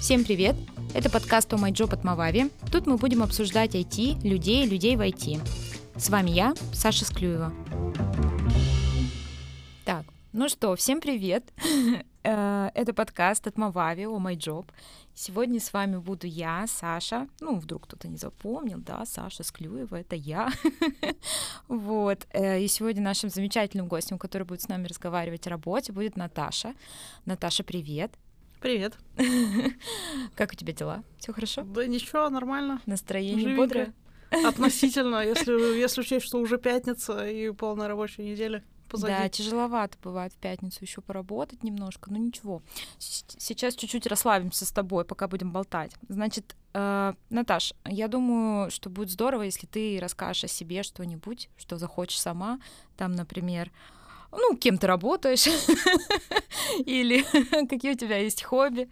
Всем привет! Это подкаст «О май джоб» от Мавави. Тут мы будем обсуждать IT, людей, людей в IT. С вами я, Саша Склюева. Так, ну что, всем привет! Э, это подкаст от Мавави «О май джоб». Сегодня с вами буду я, Саша. Ну, вдруг кто-то не запомнил, да, Саша Склюева, это я. Вот. Э, и сегодня нашим замечательным гостем, который будет с нами разговаривать о работе, будет Наташа. Наташа, привет. Привет. Как у тебя дела? Все хорошо? Да ничего, нормально. Настроение Живенько. бодрое? Относительно, если, если учесть, что уже пятница и полная рабочая неделя позади. Да, тяжеловато бывает в пятницу еще поработать немножко, но ничего. Сейчас чуть-чуть расслабимся с тобой, пока будем болтать. Значит, э, Наташ, я думаю, что будет здорово, если ты расскажешь о себе что-нибудь, что захочешь сама. Там, например, ну, кем ты работаешь, или какие у тебя есть хобби.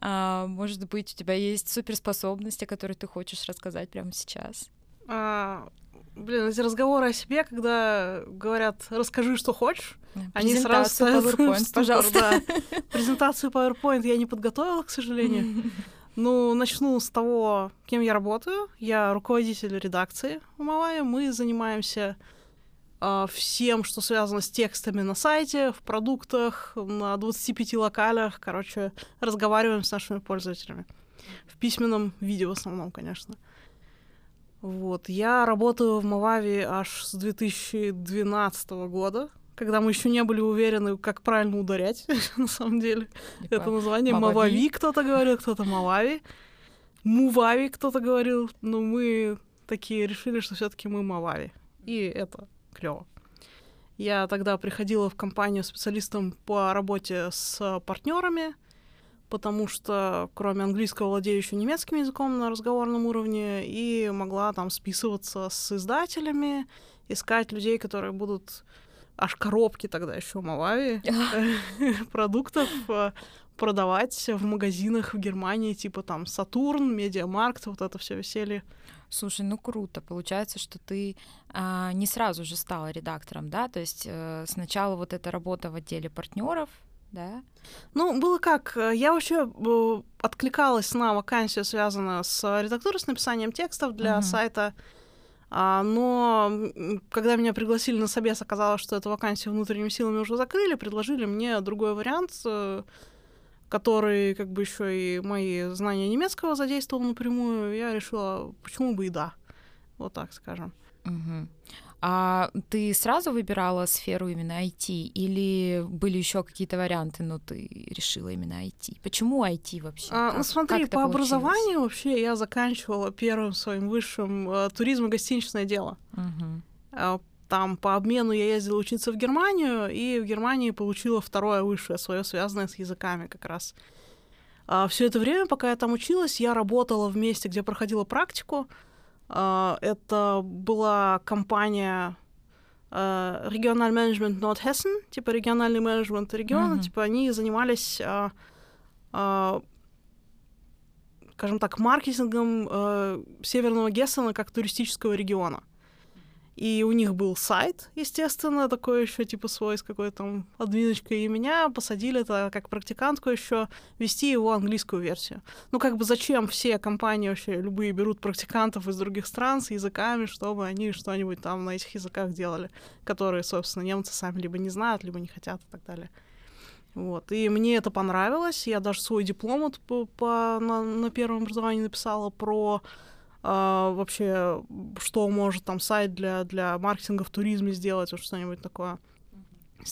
А, может быть, у тебя есть суперспособности, которые ты хочешь рассказать прямо сейчас. А, блин, эти разговоры о себе, когда говорят «расскажи, что хочешь», они сразу ставят PowerPoint, пожалуйста. Да. Презентацию PowerPoint я не подготовила, к сожалению. Ну, начну с того, кем я работаю. Я руководитель редакции в Малайе. Мы занимаемся всем, что связано с текстами на сайте, в продуктах, на 25 локалях. Короче, разговариваем с нашими пользователями. В письменном виде в основном, конечно. Вот. Я работаю в Мавави аж с 2012 года, когда мы еще не были уверены, как правильно ударять, на самом деле. Это название Мавави кто-то говорил, кто-то Мавави. Мувави кто-то говорил, но мы такие решили, что все-таки мы Мавави. И это клево. Я тогда приходила в компанию специалистом по работе с партнерами, потому что кроме английского владею еще немецким языком на разговорном уровне и могла там списываться с издателями, искать людей, которые будут аж коробки тогда еще Малави продуктов э, продавать в магазинах в Германии, типа там Сатурн, Медиамаркт, вот это все веселье. Слушай, ну круто. Получается, что ты а, не сразу же стала редактором, да? То есть э, сначала вот эта работа в отделе партнеров, да? Ну, было как. Я вообще э, откликалась на вакансию, связанную с редактурой, с написанием текстов для uh-huh. сайта. А, но когда меня пригласили на собес, оказалось, что эту вакансию внутренними силами уже закрыли, предложили мне другой вариант э, который как бы еще и мои знания немецкого задействовал напрямую, я решила, почему бы и да. Вот так скажем. Угу. А ты сразу выбирала сферу именно IT или были еще какие-то варианты, но ты решила именно IT? Почему IT вообще? А, ну смотри, по образованию вообще я заканчивала первым своим высшим э, туризм и гостиничное дело. Угу. Там по обмену я ездила учиться в Германию, и в Германии получила второе высшее свое, связанное с языками как раз. А все это время, пока я там училась, я работала в месте, где проходила практику. А, это была компания региональный менеджмент Нордхессен, типа региональный менеджмент региона, mm-hmm. типа они занимались, а, а, скажем так, маркетингом а, Северного Гессена как туристического региона. И у них был сайт, естественно, такой еще типа свой с какой-то там админочкой. И меня посадили это как практикантку еще вести его английскую версию. Ну как бы зачем все компании вообще любые берут практикантов из других стран с языками, чтобы они что-нибудь там на этих языках делали, которые, собственно, немцы сами либо не знают, либо не хотят и так далее. Вот. И мне это понравилось. Я даже свой диплом вот по, по, на, на первом образовании написала про а, вообще, что может там сайт для, для маркетинга в туризме сделать, вот что-нибудь такое.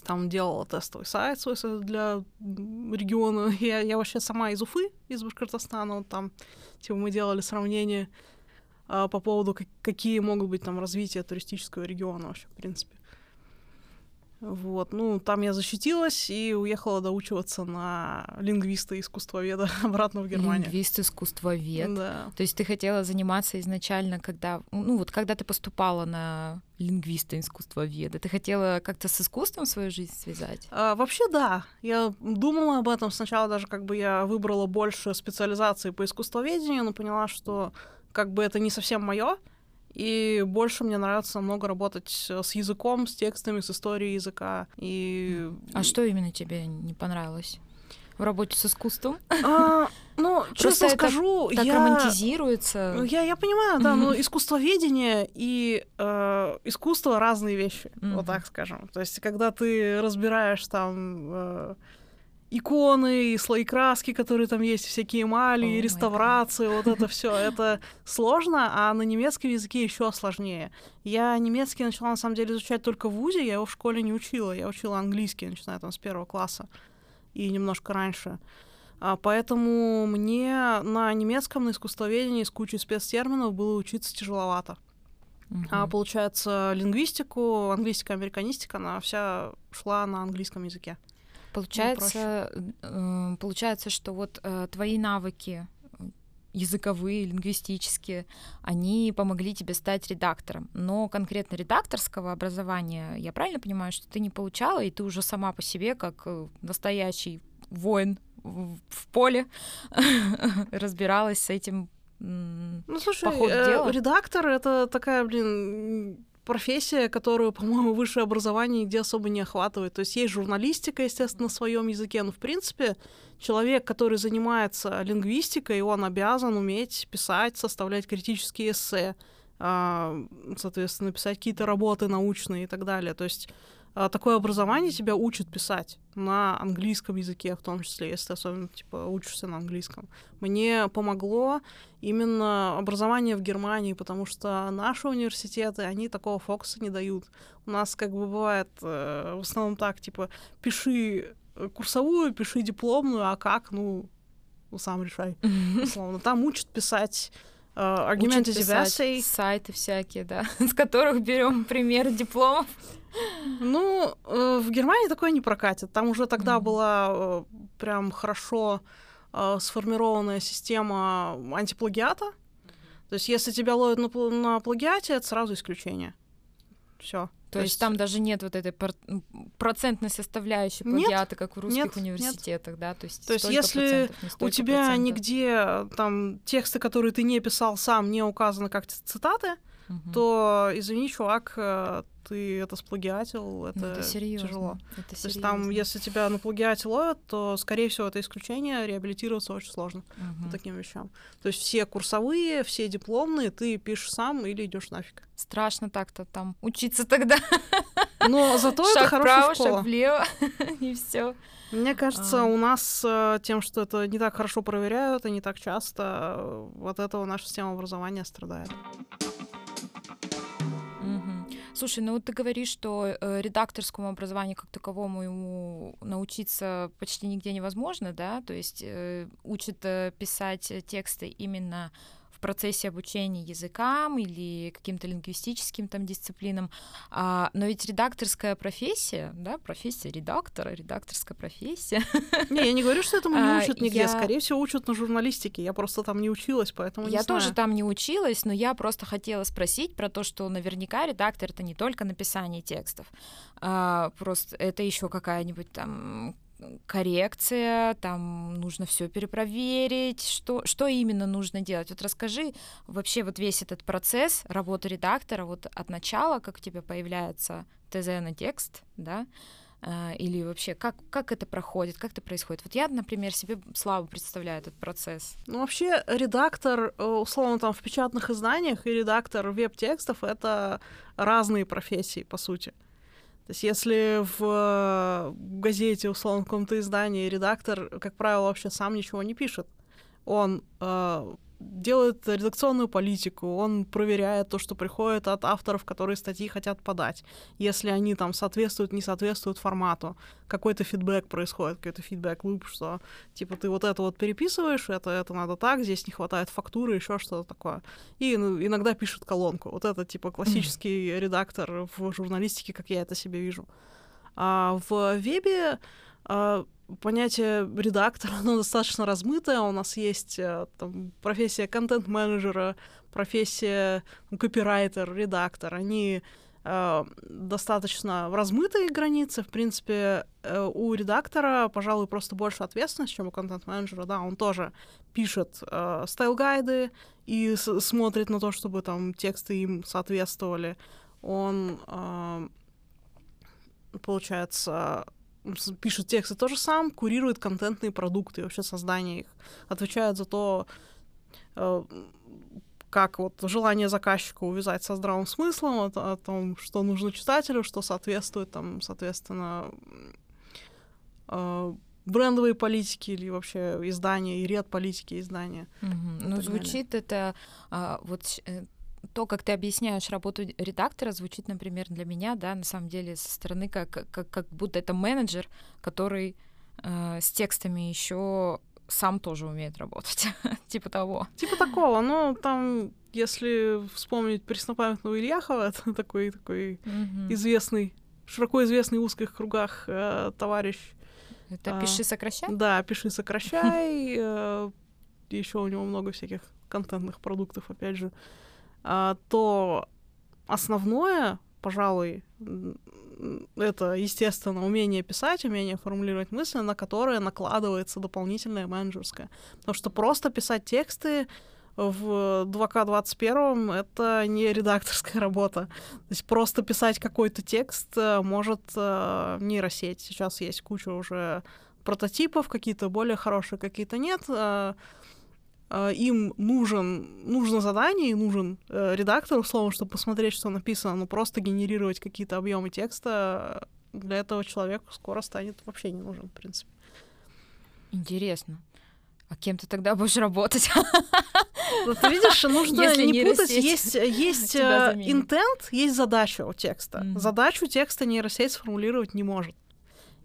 Там делала тестовый сайт свой для региона. Я, я вообще сама из Уфы, из Башкортостана. Вот там, типа, мы делали сравнение а, по поводу, как, какие могут быть там развития туристического региона вообще, в принципе. Вот, ну, там я защитилась и уехала доучиваться на лингвиста искусствоведа обратно в Германию. Лингвист искусствовед. Да. То есть ты хотела заниматься изначально, когда, ну, вот когда ты поступала на лингвиста искусствоведа, ты хотела как-то с искусством свою жизнь связать? А, вообще, да. Я думала об этом сначала даже, как бы я выбрала больше специализации по искусствоведению, но поняла, что как бы это не совсем мое. И больше мне нравится много работать с языком, с текстами, с историей языка. И... А что именно тебе не понравилось? В работе с искусством? А, Ну, честно Просто скажу, так я... романтизируется. Я, я понимаю, да, но искусствоведение и э, искусство разные вещи, mm-hmm. вот так скажем. То есть, когда ты разбираешь там э, иконы и слои краски, которые там есть, всякие эмали, oh реставрации, вот это все, это сложно, а на немецком языке еще сложнее. Я немецкий начала на самом деле изучать только в ВУЗе, я его в школе не учила, я учила английский, начиная там с первого класса и немножко раньше. А поэтому мне на немецком, на искусствоведении с кучей спецтерминов было учиться тяжеловато. Uh-huh. А получается, лингвистику, английская американистика, она вся шла на английском языке. Получается, э, получается, что вот э, твои навыки языковые, лингвистические, они помогли тебе стать редактором. Но конкретно редакторского образования, я правильно понимаю, что ты не получала, и ты уже сама по себе, как э, настоящий воин в поле разбиралась с этим ну, слушай, э, редактор — это такая, блин, профессия, которую, по-моему, высшее образование нигде особо не охватывает. То есть есть журналистика, естественно, на своем языке, но, в принципе, человек, который занимается лингвистикой, он обязан уметь писать, составлять критические эссе, а, соответственно, писать какие-то работы научные и так далее. То есть такое образование тебя учит писать на английском языке, в том числе, если ты особенно типа учишься на английском. Мне помогло именно образование в Германии, потому что наши университеты, они такого фокуса не дают. У нас как бы бывает э, в основном так, типа, пиши курсовую, пиши дипломную, а как, ну, сам решай, условно. Там учат писать Uh, argumentative Сайты всякие, да, с которых берем пример дипломов. Ну, э, в Германии такое не прокатит. Там уже тогда mm-hmm. была э, прям хорошо э, сформированная система антиплагиата. То есть, если тебя ловят на, на плагиате, это сразу исключение. Все. То, То есть, есть там даже нет вот этой процентной составляющей плагиата, нет, как в русских нет, университетах, нет. да? То есть, То есть если у тебя процентов. нигде там тексты, которые ты не писал сам, не указаны как цитаты, угу. то извини, чувак, ты это сплагиатил, это, ну, это серьезно. тяжело. Это То есть там, если тебя на плагиате ловят, то, скорее всего, это исключение, реабилитироваться очень сложно угу. по таким вещам. То есть все курсовые, все дипломные ты пишешь сам или идешь нафиг. Страшно так-то там учиться тогда. Но зато шаг это хорошая вправо, школа. Шаг влево, и все. Мне кажется, а. у нас э, тем, что это не так хорошо проверяют и не так часто, э, вот этого наша система образования страдает. Слушай, ну ты говоришь, что э, редакторскому образованию как таковому ему научиться почти нигде невозможно, да? То есть э, учат э, писать тексты именно процессе обучения языкам или каким-то лингвистическим там дисциплинам. А, но ведь редакторская профессия, да, профессия редактора, редакторская профессия. Не, я не говорю, что этому не а, учат нигде. Я... Скорее всего, учат на журналистике. Я просто там не училась, поэтому Я тоже там не училась, но я просто хотела спросить про то, что наверняка редактор это не только написание текстов. А, просто это еще какая-нибудь там коррекция, там нужно все перепроверить, что, что именно нужно делать. Вот расскажи вообще вот весь этот процесс работы редактора, вот от начала, как у тебя появляется ТЗ на текст, да, а, или вообще как, как это проходит, как это происходит. Вот я, например, себе слабо представляю этот процесс. Ну, вообще, редактор, э, условно, там в печатных изданиях и редактор веб-текстов — это разные профессии, по сути. То есть если в газете, условно, в каком-то издании редактор, как правило, вообще сам ничего не пишет, он э, делает редакционную политику, он проверяет то, что приходит от авторов, которые статьи хотят подать. Если они там соответствуют, не соответствуют формату, какой-то фидбэк происходит, какой-то фидбэк-луп, что типа ты вот это вот переписываешь, это, это надо так, здесь не хватает фактуры, еще что-то такое. И ну, иногда пишет колонку. Вот это типа классический mm-hmm. редактор в журналистике, как я это себе вижу. А в вебе а, понятие редактора, оно достаточно размытое. У нас есть э, там, профессия контент-менеджера, профессия ну, копирайтер, редактор. Они э, достаточно размытые границы. В принципе, э, у редактора, пожалуй, просто больше ответственность, чем у контент-менеджера. Да, он тоже пишет э, стайл-гайды и смотрит на то, чтобы там тексты им соответствовали. Он, э, получается, пишет тексты, то же сам курирует контентные продукты, вообще создание их, отвечает за то, э, как вот желание заказчика увязать со здравым смыслом, о, о том, что нужно читателю, что соответствует там, соответственно, э, брендовые политики или вообще издания и ряд политики издания. Угу. Ну, звучит это а, вот э, то, как ты объясняешь работу редактора, звучит, например, для меня, да, на самом деле со стороны как как, как будто это менеджер, который э, с текстами еще сам тоже умеет работать, типа того. Типа такого, ну там, если вспомнить преснопамятного Ильяхова, это такой такой mm-hmm. известный, широко известный в узких кругах э, товарищ. Это а, пиши сокращай. Да, пиши сокращай. Э, Еще у него много всяких контентных продуктов, опять же. А, то основное, пожалуй, это, естественно, умение писать, умение формулировать мысли, на которые накладывается дополнительное менеджерское. Потому что просто писать тексты в 2К21 это не редакторская работа. То есть просто писать какой-то текст э, может э, нейросеть. Сейчас есть куча уже прототипов, какие-то более хорошие, какие-то нет. Э, э, им нужен, нужно задание нужен э, редактор, условно, чтобы посмотреть, что написано, но просто генерировать какие-то объемы текста для этого человеку скоро станет вообще не нужен, в принципе. Интересно. А кем ты тогда будешь работать? Вот видишь, нужно Если не, путать. Есть, есть э, интент, есть задача у текста. Mm-hmm. Задачу текста нейросеть сформулировать не может.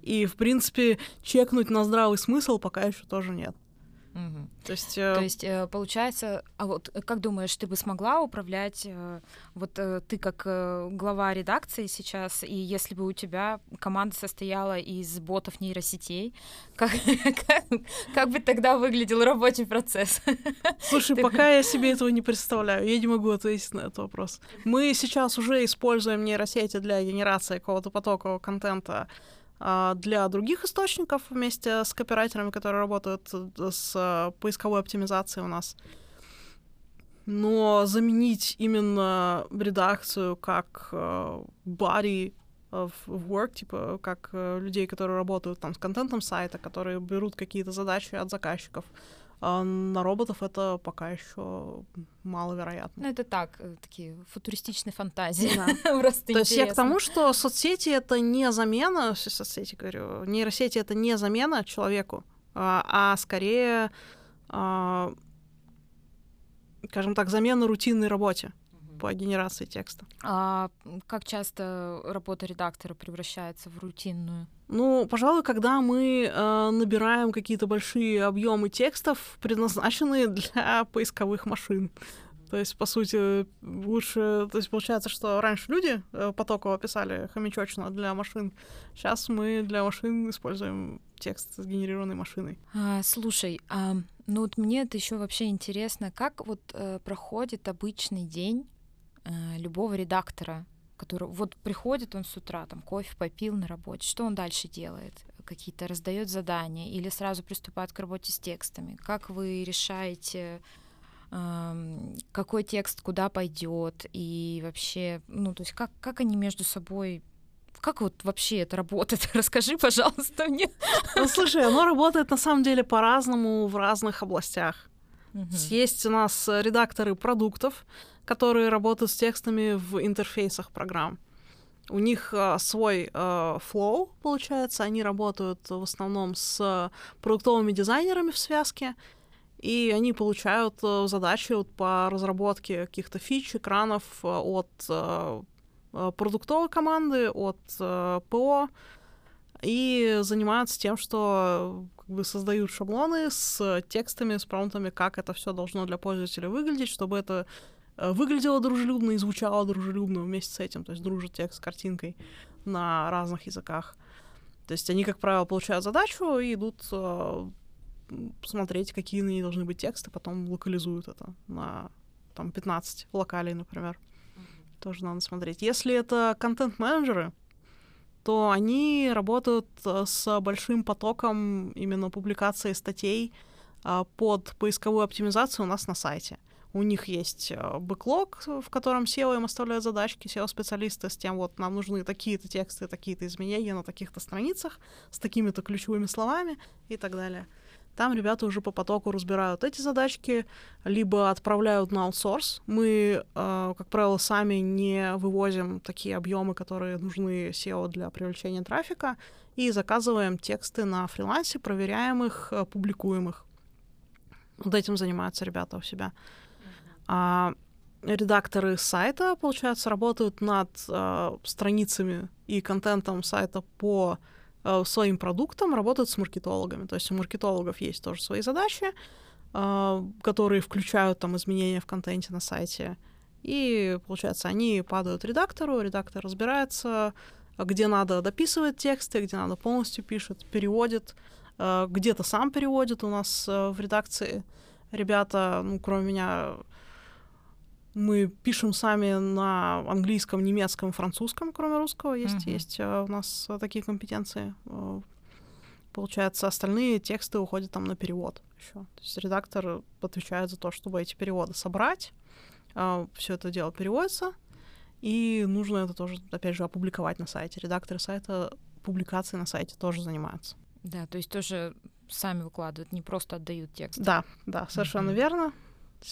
И, в принципе, чекнуть на здравый смысл пока еще тоже нет. Угу. То есть, э... То есть э, получается, а вот э, как думаешь, ты бы смогла управлять, э, вот э, ты как э, глава редакции сейчас, и если бы у тебя команда состояла из ботов нейросетей, как, как, как бы тогда выглядел рабочий процесс? Слушай, ты... пока я себе этого не представляю, я не могу ответить на этот вопрос. Мы сейчас уже используем нейросети для генерации какого-то потокового контента для других источников вместе с копирайтерами, которые работают э, с э, поисковой оптимизацией у нас. Но заменить именно редакцию как uh, body of work, типа как людей, которые работают там с контентом сайта, которые берут какие-то задачи от заказчиков, а на роботов это пока еще маловероятно. Ну, это так, э, такие футуристичные фантазии. Да. Просто То есть я к тому, что соцсети это не замена, соцсети говорю, нейросети это не замена человеку, а, а скорее, а, скажем так, замена рутинной работе по генерации текста. А как часто работа редактора превращается в рутинную? Ну, пожалуй, когда мы э, набираем какие-то большие объемы текстов, предназначенные для поисковых машин. То есть, по сути, лучше... То есть, получается, что раньше люди э, потоково писали хомячочно для машин. Сейчас мы для машин используем текст, сгенерированный машиной. А, слушай, а, ну вот мне это еще вообще интересно, как вот э, проходит обычный день э, любого редактора, который вот приходит он с утра, там кофе попил на работе, что он дальше делает? Какие-то раздает задания или сразу приступает к работе с текстами? Как вы решаете, э, какой текст куда пойдет и вообще, ну то есть как как они между собой как вот вообще это работает? Расскажи, пожалуйста, мне. Ну, слушай, оно работает на самом деле по-разному в разных областях. Угу. Есть у нас редакторы продуктов, которые работают с текстами в интерфейсах программ. У них э, свой э, flow, получается, они работают в основном с продуктовыми дизайнерами в связке, и они получают э, задачи вот по разработке каких-то фич, экранов от э, продуктовой команды, от э, ПО, и занимаются тем, что бы создают шаблоны с текстами, с промптами, как это все должно для пользователя выглядеть, чтобы это Э, выглядело дружелюбно и звучало дружелюбно вместе с этим, то есть дружит текст с картинкой на разных языках. То есть они, как правило, получают задачу и идут э, смотреть, какие на ней должны быть тексты, потом локализуют это на там 15 локалей, например. Mm-hmm. Тоже надо смотреть. Если это контент-менеджеры, то они работают э, с большим потоком именно публикации статей э, под поисковую оптимизацию у нас на сайте. у них есть э, бэклог, в котором SEO им оставляют задачки, SEO-специалисты с тем, вот нам нужны такие-то тексты, такие-то изменения на таких-то страницах с такими-то ключевыми словами и так далее. Там ребята уже по потоку разбирают эти задачки, либо отправляют на аутсорс. Мы, э, как правило, сами не вывозим такие объемы, которые нужны SEO для привлечения трафика, и заказываем тексты на фрилансе, проверяем их, э, публикуем их. Вот этим занимаются ребята у себя. А редакторы сайта, получается, работают над э, страницами и контентом сайта по своим продуктам, работают с маркетологами. То есть у маркетологов есть тоже свои задачи, э, которые включают там изменения в контенте на сайте. И, получается, они падают редактору, редактор разбирается, где надо дописывать тексты, где надо полностью пишет, переводит, э, где-то сам переводит у нас э, в редакции. Ребята, ну, кроме меня, мы пишем сами на английском, немецком, французском, кроме русского. Есть, uh-huh. есть э, у нас такие компетенции. Э, получается, остальные тексты уходят там на перевод еще. То есть редактор отвечает за то, чтобы эти переводы собрать. Э, Все это дело переводится, и нужно это тоже, опять же, опубликовать на сайте. Редакторы сайта публикации на сайте тоже занимаются. Да, то есть тоже сами выкладывают, не просто отдают текст. Да, да, совершенно mm-hmm. верно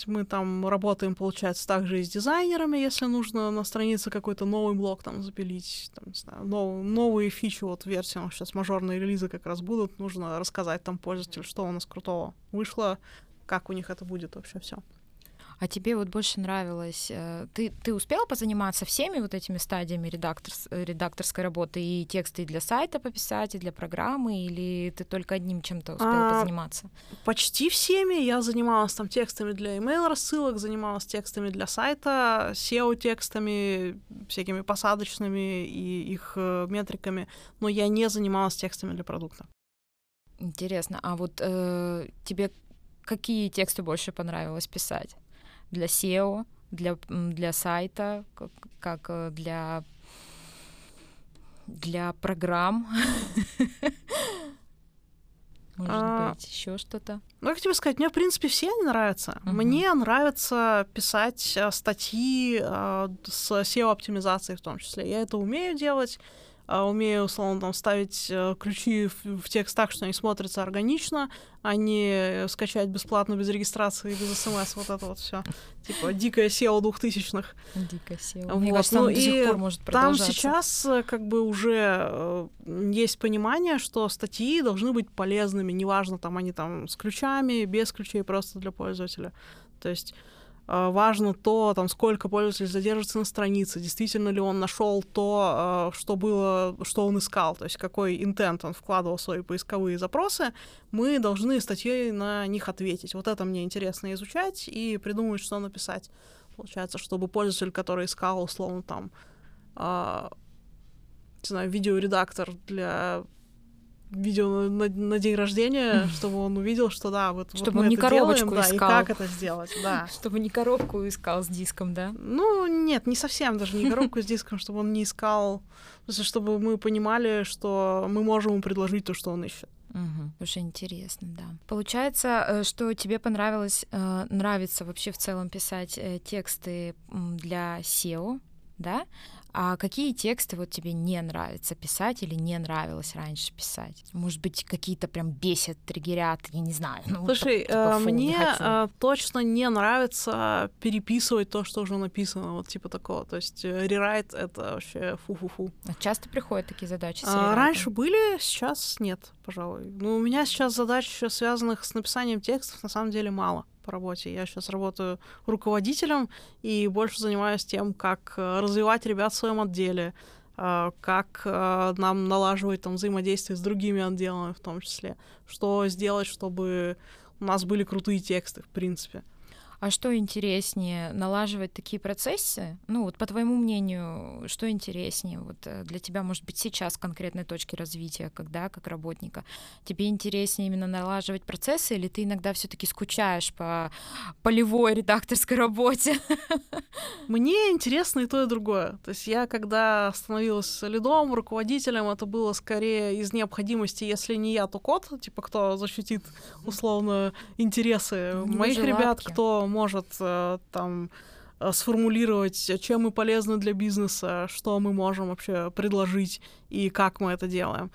мы там работаем, получается, также и с дизайнерами, если нужно на странице какой-то новый блок там запилить, там, не знаю, нов, новые фичи, вот версии, сейчас мажорные релизы как раз будут, нужно рассказать там пользователю, что у нас крутого вышло, как у них это будет вообще все. А тебе вот больше нравилось... Э, ты, ты успела позаниматься всеми вот этими стадиями редактор, редакторской работы и тексты для сайта пописать, и для программы, или ты только одним чем-то успела а, позаниматься? Почти всеми. Я занималась там текстами для email рассылок, занималась текстами для сайта, SEO-текстами, всякими посадочными и их э, метриками, но я не занималась текстами для продукта. Интересно, а вот э, тебе какие тексты больше понравилось писать? Для SEO, для, для сайта, как, как э, для, для программ. Может а, быть, еще что-то. Ну, как тебе сказать, мне, в принципе, все они нравятся. Uh-huh. Мне нравится писать э, статьи э, с SEO-оптимизацией в том числе. Я это умею делать. А, умею, условно, там, ставить э, ключи в, в текст так, что они смотрятся органично, а не скачать бесплатно без регистрации, без смс, вот это вот все. Типа дикая SEO двухтысячных. Дикая SEO. Вот. Мне кажется, ну, до сих пор может Там сейчас э, как бы уже э, есть понимание, что статьи должны быть полезными, неважно, там они там с ключами, без ключей, просто для пользователя. То есть Э, важно то, там, сколько пользователь задержится на странице, действительно ли он нашел то, э, что было, что он искал, то есть какой интент он вкладывал в свои поисковые запросы, мы должны статьей на них ответить. Вот это мне интересно изучать и придумать, что написать. Получается, чтобы пользователь, который искал, условно, там, э, не знаю, видеоредактор для видео на, на день рождения, чтобы он увидел, что да, вот, чтобы вот он мы не это коробочку делаем, искал. да, и как это сделать, да. Чтобы не коробку искал с диском, да? Ну, нет, не совсем даже не коробку с диском, чтобы он не искал, чтобы мы понимали, что мы можем ему предложить то, что он ищет. Угу. Уже интересно, да. Получается, э, что тебе понравилось, э, нравится вообще в целом писать э, тексты для SEO, да? А какие тексты вот тебе не нравится писать или не нравилось раньше писать? Может быть, какие-то прям бесят, триггерят, я не знаю. Ну, Слушай, типа, э, фу, мне э, точно не нравится переписывать то, что уже написано, вот типа такого. То есть э, рерайт — это вообще фу-фу-фу. А часто приходят такие задачи а, Раньше были, сейчас нет, пожалуй. Ну, у меня сейчас задач, связанных с написанием текстов, на самом деле мало по работе. Я сейчас работаю руководителем и больше занимаюсь тем, как э, развивать ребят в своем отделе, э, как э, нам налаживать там взаимодействие с другими отделами в том числе, что сделать, чтобы у нас были крутые тексты, в принципе. А что интереснее, налаживать такие процессы? Ну, вот по твоему мнению, что интереснее вот э, для тебя, может быть, сейчас конкретной точки развития, когда как работника? Тебе интереснее именно налаживать процессы, или ты иногда все таки скучаешь по полевой редакторской работе? Мне интересно и то, и другое. То есть я, когда становилась лидом, руководителем, это было скорее из необходимости, если не я, то код, типа кто защитит условно интересы моих ребят, кто может там сформулировать, чем мы полезны для бизнеса, что мы можем вообще предложить и как мы это делаем.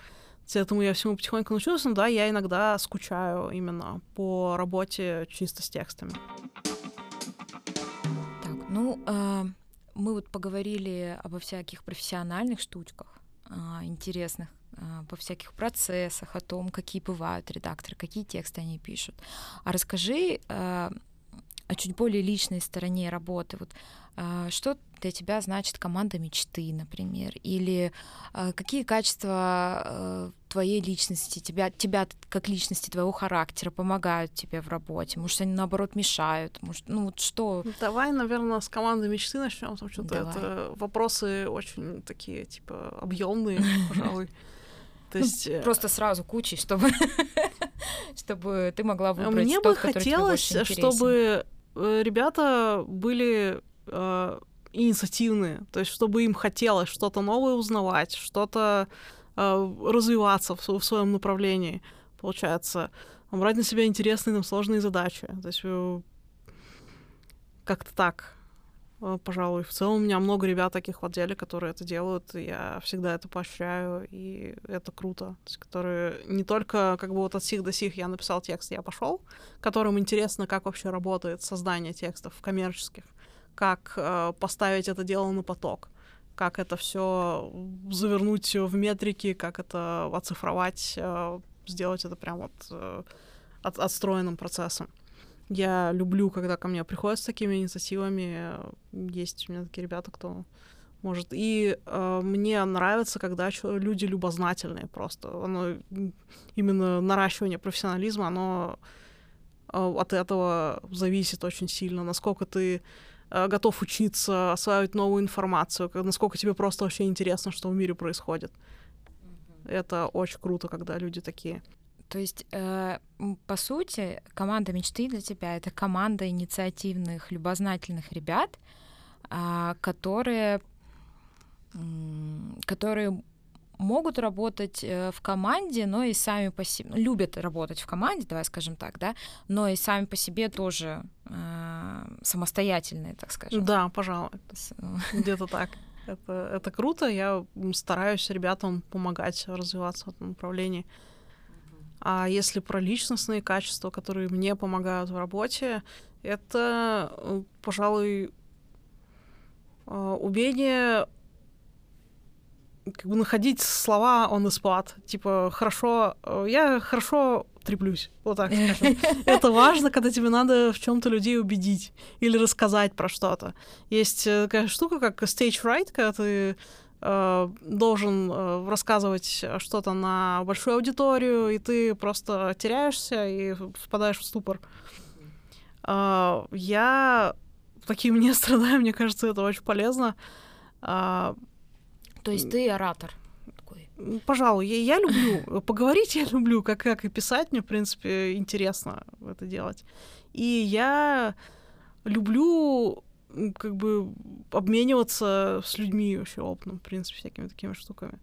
Поэтому я всему потихоньку научилась, но да, я иногда скучаю именно по работе чисто с текстами. Так, ну, э, мы вот поговорили обо всяких профессиональных штучках, э, интересных, э, по всяких процессах, о том, какие бывают редакторы, какие тексты они пишут. А расскажи э, о чуть более личной стороне работы. Вот а, что для тебя значит команда мечты, например, или а, какие качества а, твоей личности, тебя, тебя как личности, твоего характера помогают тебе в работе? Может, они наоборот мешают? Может, ну вот что? Давай, наверное, с команды мечты начнем, потому что это вопросы очень такие, типа, объемные, пожалуй. То ну, есть... Ну, просто сразу кучей, чтобы, чтобы ты могла выбрать Мне тот, бы хотелось, чтобы э, ребята были э, инициативные, то есть чтобы им хотелось что-то новое узнавать, что-то э, развиваться в, в своем направлении, получается, брать на себя интересные, нам сложные задачи. То есть э, как-то так, э, пожалуй. В целом у меня много ребят таких в отделе, которые это делают, и я всегда это поощряю, и это круто. То есть, которые не только как бы вот от сих до сих я написал текст, я пошел, которым интересно, как вообще работает создание текстов коммерческих, как э, поставить это дело на поток, как это все завернуть в метрики, как это оцифровать, э, сделать это прям вот э, от, отстроенным процессом. Я люблю, когда ко мне приходят с такими инициативами. Есть у меня такие ребята, кто может. И э, мне нравится, когда люди любознательные просто. Оно, именно наращивание профессионализма, оно э, от этого зависит очень сильно. Насколько ты Э, готов учиться, осваивать новую информацию, насколько тебе просто вообще интересно, что в мире происходит. Это очень круто, когда люди такие. То есть, э, по сути, команда мечты для тебя это команда инициативных, любознательных ребят, э, которые, э, которые могут работать э, в команде, но и сами по себе любят работать в команде, давай скажем так, да, но и сами по себе тоже э, самостоятельные, так скажем. Да, пожалуй, где-то так. Это, это круто, я стараюсь ребятам помогать развиваться в этом направлении. А если про личностные качества, которые мне помогают в работе, это, э, пожалуй, э, умение как бы находить слова он испад. Типа, хорошо, э, я хорошо треплюсь, вот так скажем. Это важно, когда тебе надо в чем то людей убедить или рассказать про что-то. Есть такая штука, как stage fright, когда ты э, должен э, рассказывать что-то на большую аудиторию, и ты просто теряешься и впадаешь в ступор. Э, я таким не страдаю, мне кажется, это очень полезно. Э, то есть ты оратор? Пожалуй, я, я люблю поговорить, я люблю, как, как и писать, мне, в принципе, интересно это делать. И я люблю как бы обмениваться с людьми вообще опытом, в принципе, всякими такими штуками.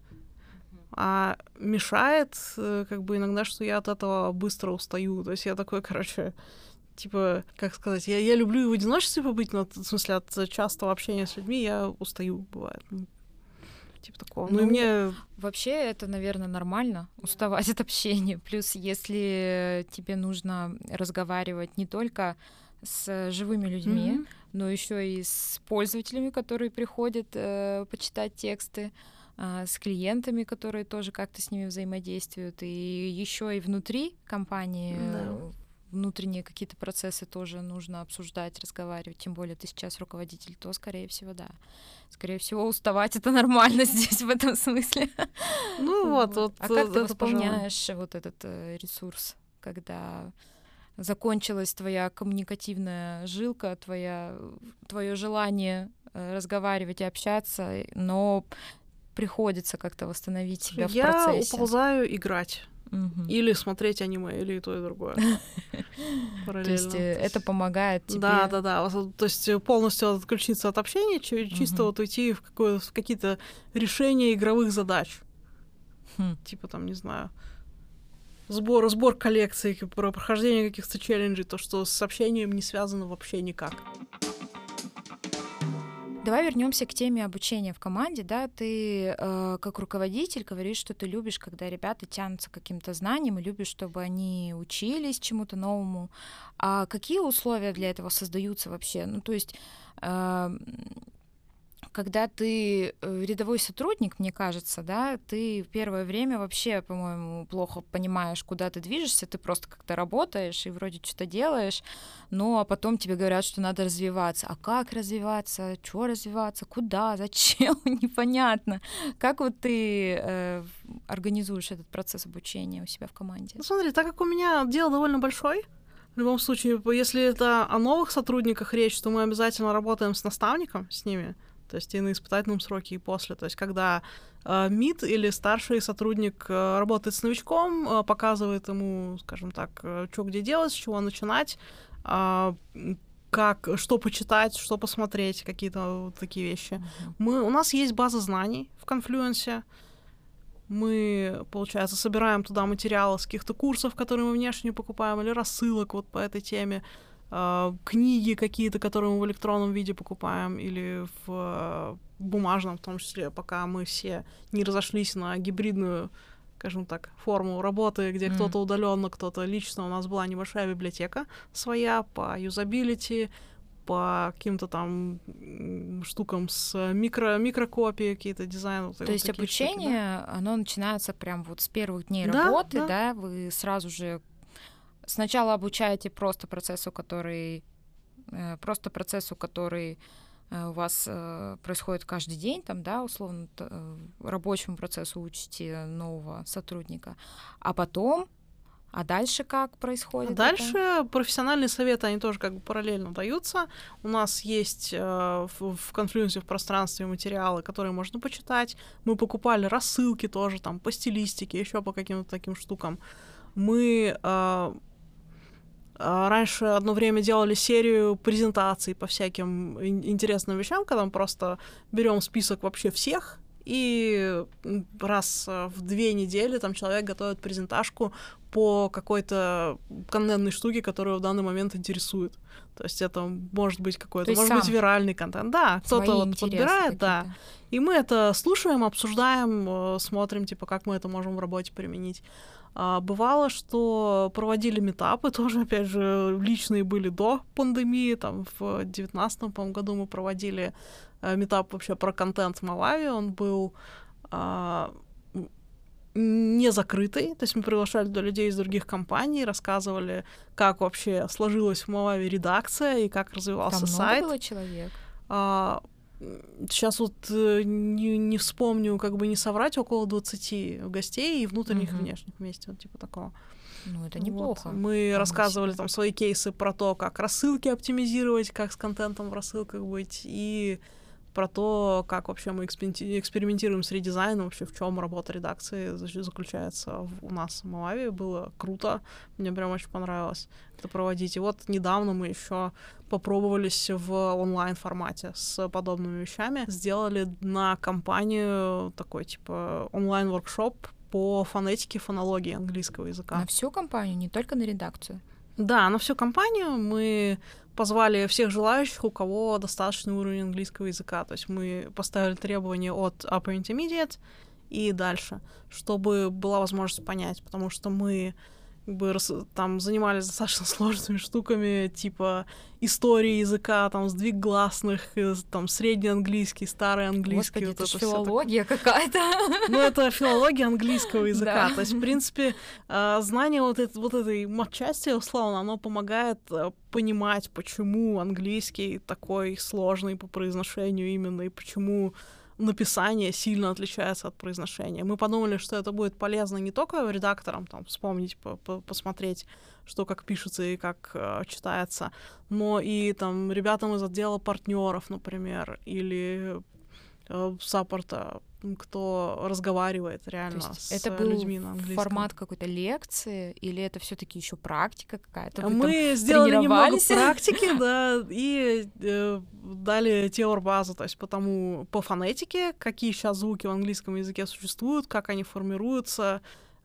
А мешает э, как бы иногда, что я от этого быстро устаю. То есть я такой, короче, типа, как сказать, я, я люблю и в одиночестве побыть, но в смысле от частого общения с людьми я устаю, бывает типа такого. Ну, ну и мне... Вообще это, наверное, нормально, уставать от общения. Плюс, если тебе нужно разговаривать не только с живыми людьми, mm-hmm. но еще и с пользователями, которые приходят э, почитать тексты, э, с клиентами, которые тоже как-то с ними взаимодействуют, и еще и внутри компании mm-hmm внутренние какие-то процессы тоже нужно обсуждать, разговаривать, тем более ты сейчас руководитель, то, скорее всего, да. Скорее всего, уставать это нормально здесь в этом смысле. Ну вот, вот. А как ты восполняешь вот этот э, ресурс, когда закончилась твоя коммуникативная жилка, твоя, твое желание э, разговаривать и общаться, но приходится как-то восстановить себя в процессе. Я уползаю играть. Угу. Или смотреть аниме, или и то, и другое. То есть э, это помогает тебе... Да, да, да. То есть э, полностью отключиться от общения, чисто вот уйти в какие-то решения игровых задач. Хм. Типа там, не знаю, сбор, сбор коллекций, про прохождение каких-то челленджей, то, что с общением не связано вообще никак. Давай вернемся к теме обучения в команде. Да, ты э, как руководитель говоришь, что ты любишь, когда ребята тянутся к каким-то знаниям и любишь, чтобы они учились чему-то новому. А какие условия для этого создаются вообще? Ну, то есть э, когда ты э, рядовой сотрудник, мне кажется, да, ты первое время вообще, по-моему, плохо понимаешь, куда ты движешься, ты просто как-то работаешь и вроде что-то делаешь, ну а потом тебе говорят, что надо развиваться. А как развиваться? Чего развиваться? Куда? Зачем? Непонятно. Как вот ты э, организуешь этот процесс обучения у себя в команде? Ну смотри, так как у меня дело довольно большое, в любом случае, если это о новых сотрудниках речь, то мы обязательно работаем с наставником, с ними, то есть и на испытательном сроке, и после. То есть когда э, МИД или старший сотрудник э, работает с новичком, э, показывает ему, скажем так, э, что где делать, с чего начинать, э, как, что почитать, что посмотреть, какие-то вот такие вещи. Мы, у нас есть база знаний в конфлюенсе. Мы, получается, собираем туда материалы с каких-то курсов, которые мы внешне покупаем, или рассылок вот по этой теме. А, книги какие-то, которые мы в электронном виде покупаем, или в э, бумажном, в том числе, пока мы все не разошлись на гибридную скажем так, форму работы, где mm. кто-то удаленно, кто-то лично. У нас была небольшая библиотека своя по юзабилити, по каким-то там штукам с микро, микрокопии, какие-то дизайны. То вот есть обучение, штуки, да? оно начинается прям вот с первых дней да, работы, да. да, вы сразу же сначала обучаете просто процессу, который э, просто процессу, который э, у вас э, происходит каждый день, там, да, условно, рабочему процессу учите нового сотрудника, а потом а дальше как происходит? А дальше это? профессиональные советы, они тоже как бы параллельно даются. У нас есть э, в, в конфлюенсе в пространстве материалы, которые можно почитать. Мы покупали рассылки тоже там по стилистике, еще по каким-то таким штукам. Мы э, а, раньше одно время делали серию презентаций по всяким интересным вещам, когда мы просто берем список вообще всех, и раз в две недели там человек готовит презентажку по какой-то контентной штуке, которая в данный момент интересует. То есть это может быть какой-то, может быть, виральный контент. Да, кто-то вот подбирает, да. И мы это слушаем, обсуждаем, э, смотрим, типа, как мы это можем в работе применить. А, бывало, что проводили метапы, тоже, опять же, личные были до пандемии, там в девятнадцатом году мы проводили э, метап вообще про контент в Малави, он был а, не закрытый, то есть мы приглашали туда людей из других компаний, рассказывали, как вообще сложилась в Малави редакция и как развивался Там сайт. Много было человек? А, сейчас вот э, не, не вспомню, как бы не соврать, около 20 гостей и внутренних, и внешних вместе, вот типа такого. Ну, это неплохо. Вот. Мы рассказывали там свои кейсы про то, как рассылки оптимизировать, как с контентом в рассылках быть, и про то, как вообще мы экспериментируем с редизайном, вообще в чем работа редакции заключается у нас в Малави. Было круто, мне прям очень понравилось это проводить. И вот недавно мы еще попробовались в онлайн формате с подобными вещами. Сделали на компанию такой типа онлайн воркшоп по фонетике, фонологии английского языка. На всю компанию, не только на редакцию? Да, на всю компанию мы позвали всех желающих, у кого достаточный уровень английского языка. То есть мы поставили требования от Upper Intermediate и дальше, чтобы была возможность понять, потому что мы как бы там занимались достаточно сложными штуками, типа истории языка, там сдвиг гласных, э, там средний английский, старый английский. Господи, вот это, это филология какая-то. Ну, это филология английского языка. Да. То есть, в принципе, э, знание вот, это, вот этой матчасти, условно, оно помогает э, понимать, почему английский такой сложный по произношению именно, и почему написание сильно отличается от произношения. Мы подумали, что это будет полезно не только редакторам, там, вспомнить, по -по посмотреть, что как пишется и как э, читается, но и там ребятам из отдела партнеров, например, или э, саппорта кто разговаривает реально с это был людьми на английском. формат какой-то лекции или это все-таки еще практика какая-то? Мы сделали немного практики, да, и э, дали теор-базу, то есть потому по фонетике, какие сейчас звуки в английском языке существуют, как они формируются,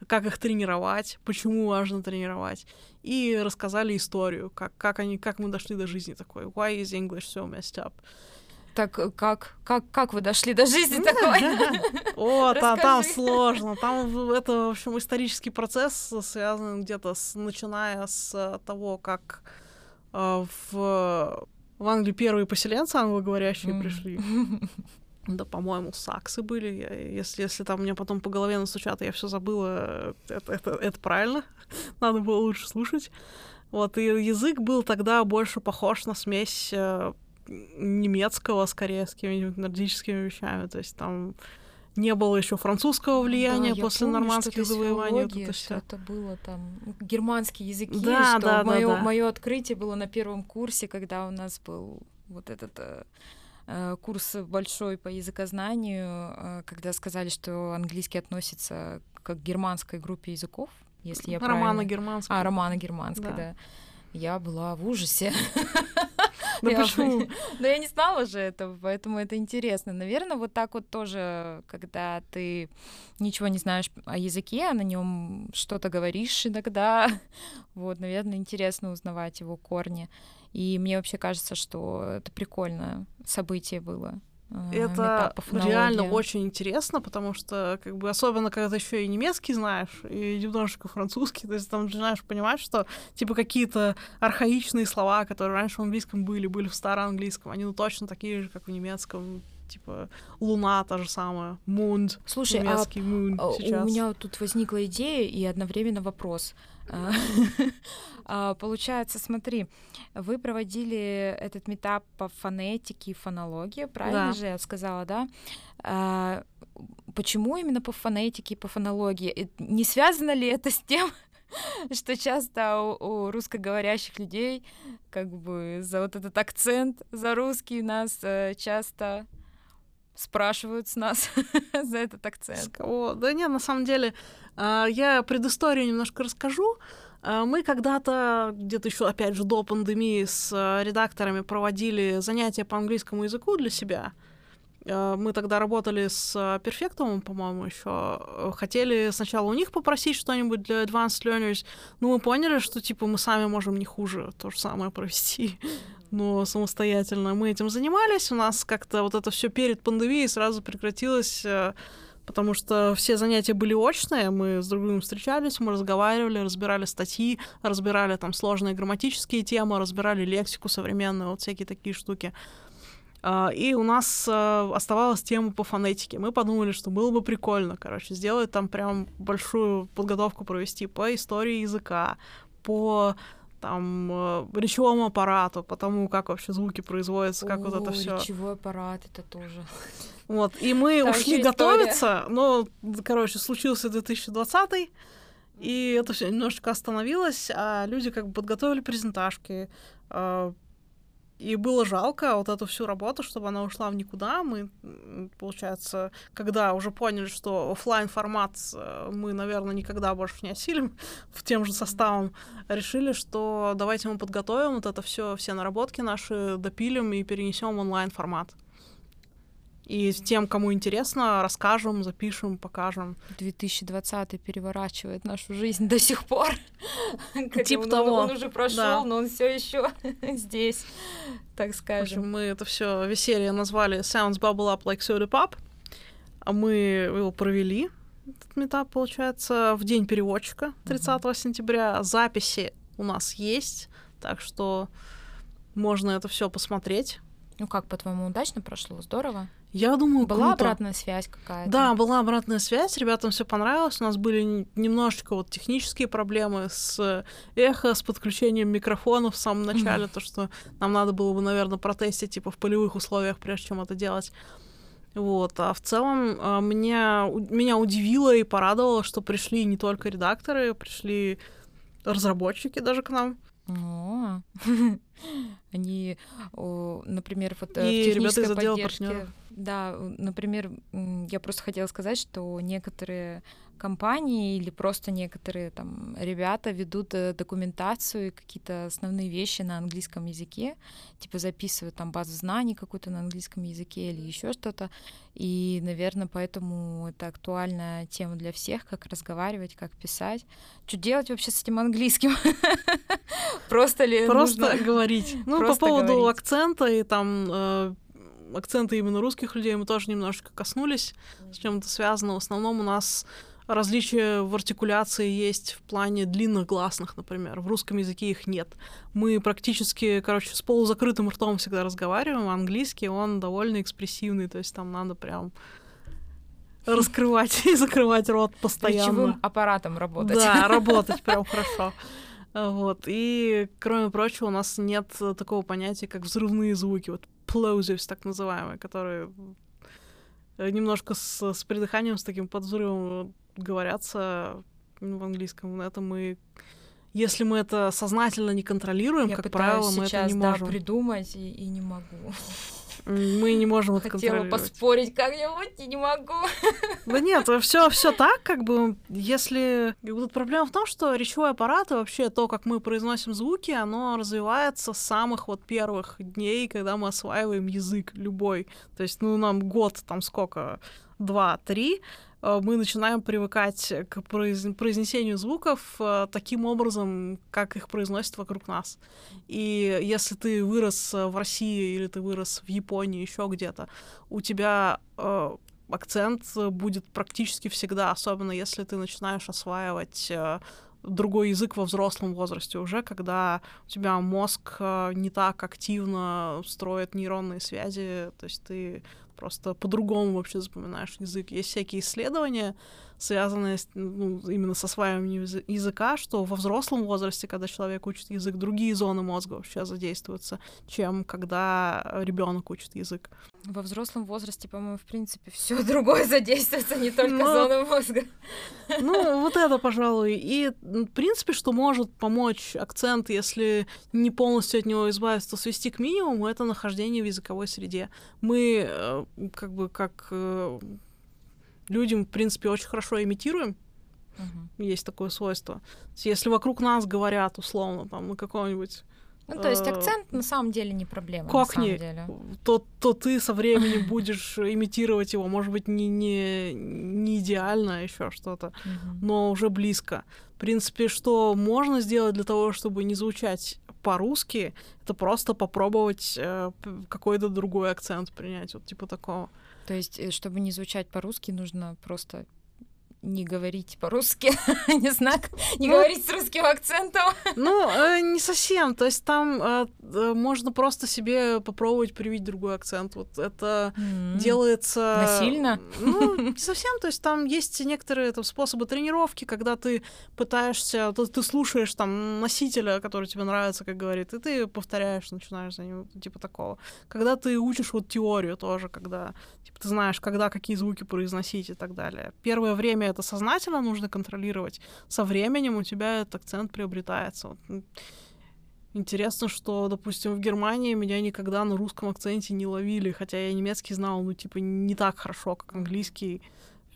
как их тренировать, почему важно тренировать, и рассказали историю, как, как, они, как мы дошли до жизни такой. Why is English so messed up? Так э, как, как, как вы дошли до жизни такой? О, там, там сложно. Там это, в общем, исторический процесс, связан где-то с, начиная с того, как э, в, в Англию первые поселенцы англоговорящие mm. пришли. Да, по-моему, саксы были. Я, если, если там мне потом по голове настучат, я все забыла, это, это, это правильно. Надо было лучше слушать. Вот, и язык был тогда больше похож на смесь э, немецкого, скорее, с какими-нибудь нордическими вещами. То есть там не было еще французского влияния да, после помню, нормандских завоеваний. Вот это, все. это было там германские языки. Да, что да, мое, да, да. мое открытие было на первом курсе, когда у нас был вот этот э, э курс большой по языкознанию, э, когда сказали, что английский относится к германской группе языков, если я Романо-германской. А, романо-германской, да. да. Я была в ужасе. Да почему? Но я не знала же этого, поэтому это интересно. Наверное, вот так вот тоже, когда ты ничего не знаешь о языке, а на нем что-то говоришь иногда, вот, наверное, интересно узнавать его корни. И мне вообще кажется, что это прикольное событие было. А, это реально очень интересно, потому что, как бы, особенно когда ты еще и немецкий знаешь, и немножечко французский, то есть там начинаешь понимать, что, типа, какие-то архаичные слова, которые раньше в английском были, были в староанглийском, они ну точно такие же, как в немецком, типа луна та же самая, мунд, Слушай, немецкий а, мун сейчас. у меня тут возникла идея и одновременно вопрос. А, а, получается, смотри, вы проводили этот метап по фонетике и фонологии, правильно да. же я сказала, да? А, почему именно по фонетике и по фонологии? Не связано ли это с тем, что часто у, у русскоговорящих людей как бы за вот этот акцент за русский нас э, часто спрашивают с нас за этот акцент. Кого? Да нет, на самом деле, а, я предысторию немножко расскажу. А, мы когда-то, где-то еще, опять же, до пандемии с а, редакторами проводили занятия по английскому языку для себя. Мы тогда работали с Перфектумом, по-моему, еще. Хотели сначала у них попросить что-нибудь для Advanced Learners, но мы поняли, что, типа, мы сами можем не хуже то же самое провести но самостоятельно мы этим занимались. У нас как-то вот это все перед пандемией сразу прекратилось, э, потому что все занятия были очные, мы с другим встречались, мы разговаривали, разбирали статьи, разбирали там сложные грамматические темы, разбирали лексику современную, вот всякие такие штуки. А, и у нас э, оставалась тема по фонетике. Мы подумали, что было бы прикольно, короче, сделать там прям большую подготовку провести по истории языка, по там э, речевому аппарату, потому как вообще звуки производятся, как О, вот это все. Речевой аппарат это тоже. Вот, и мы Там ушли готовиться, но, короче, случился 2020 и это все немножечко остановилось, а люди как бы подготовили презентажки, э, и было жалко вот эту всю работу, чтобы она ушла в никуда. Мы, получается, когда уже поняли, что офлайн формат э, мы, наверное, никогда больше не осилим в тем же составом, решили, что давайте мы подготовим вот это все, все наработки наши, допилим и перенесем онлайн формат. И тем, кому интересно, расскажем, запишем, покажем. 2020 переворачивает нашу жизнь до сих пор. Типа он, того. Он уже прошел, да. но он все еще здесь, так скажем. В общем, мы это все веселье назвали Sounds Bubble Up Like Soda Pop. А мы его провели, этот метап, получается, в день переводчика, 30 mm-hmm. сентября. Записи у нас есть, так что можно это все посмотреть. Ну как, по-твоему, удачно прошло? Здорово? Я думаю, была круто. обратная связь какая-то. Да, была обратная связь, ребятам все понравилось. У нас были немножечко вот технические проблемы с эхо, с подключением микрофонов в самом начале, то что нам надо было бы, наверное, протестить типа в полевых условиях, прежде чем это делать. Вот. А в целом а, меня, меня удивило и порадовало, что пришли не только редакторы, пришли разработчики даже к нам. О, они, например, вот э, и в технической поддержке Да, например, я просто хотела сказать, что некоторые компании или просто некоторые там ребята ведут э, документацию и какие-то основные вещи на английском языке, типа записывают там базу знаний какую-то на английском языке или еще что-то. И, наверное, поэтому это актуальная тема для всех, как разговаривать, как писать. Что делать вообще с этим английским? Просто ли Просто говорить. Ну, по поводу акцента и там э, акценты именно русских людей мы тоже немножечко коснулись, с чем это связано. В основном у нас различия в артикуляции есть в плане длинных гласных, например. В русском языке их нет. Мы практически, короче, с полузакрытым ртом всегда разговариваем, а английский, он довольно экспрессивный, то есть там надо прям раскрывать и закрывать рот постоянно. Речевым аппаратом работать. Да, работать прям хорошо. Вот. И, кроме прочего, у нас нет такого понятия, как взрывные звуки, вот plosives, так называемые, которые немножко с, с придыханием, с таким подвзрывом говорятся в английском. Это мы если мы это сознательно не контролируем, Я как правило, мы это не можем. Да, придумать и, и не могу. Мы не можем это Хотела поспорить как-нибудь и не могу. Да нет, все все так, как бы, если... Тут проблема в том, что речевой аппарат и вообще то, как мы произносим звуки, оно развивается с самых вот первых дней, когда мы осваиваем язык любой. То есть, ну, нам год, там сколько, два, три, Э, мы начинаем привыкать к произнесению звуков э, таким образом, как их произносят вокруг нас. И если ты вырос в России или ты вырос в Японии, еще где-то, у тебя э, акцент будет практически всегда, особенно если ты начинаешь осваивать другой язык во взрослом возрасте уже, когда у тебя мозг не так активно строит нейронные связи, то есть ты просто по-другому вообще запоминаешь язык. Есть всякие исследования, связанные с, ну, именно с осваиванием языка, что во взрослом возрасте, когда человек учит язык, другие зоны мозга вообще задействуются, чем когда ребенок учит язык. Во взрослом возрасте, по-моему, в принципе, все другое задействуется, не только Но... зоны мозга. Ну, вот это, пожалуй. И, в принципе, что может помочь акцент, если не полностью от него избавиться, свести к минимуму, это нахождение в языковой среде. Мы, э, как бы, как э, людям, в принципе, очень хорошо имитируем. Uh-huh. Есть такое свойство. Если вокруг нас говорят, условно, там, на каком-нибудь ну, то есть э, акцент на самом деле не проблема. Как не? То, то ты со временем будешь имитировать его, может быть, не, не, не идеально, а еще что-то, но уже близко. В принципе, что можно сделать для того, чтобы не звучать по-русски, это просто попробовать э, какой-то другой акцент принять, вот типа такого. То есть, э, чтобы не звучать по-русски, нужно просто не говорить по-русски, не знаю, не ну, говорить с русским акцентом. Ну, э, не совсем. То есть там э, э, можно просто себе попробовать привить другой акцент. Вот это mm-hmm. делается... Насильно? Ну, не совсем. То есть там есть некоторые там, способы тренировки, когда ты пытаешься... Ты, ты слушаешь там носителя, который тебе нравится, как говорит, и ты повторяешь, начинаешь за ним, типа такого. Когда ты учишь вот теорию тоже, когда типа, ты знаешь, когда какие звуки произносить и так далее. Первое время это сознательно нужно контролировать. Со временем у тебя этот акцент приобретается. Интересно, что, допустим, в Германии меня никогда на русском акценте не ловили, хотя я немецкий знал, ну, типа, не так хорошо, как английский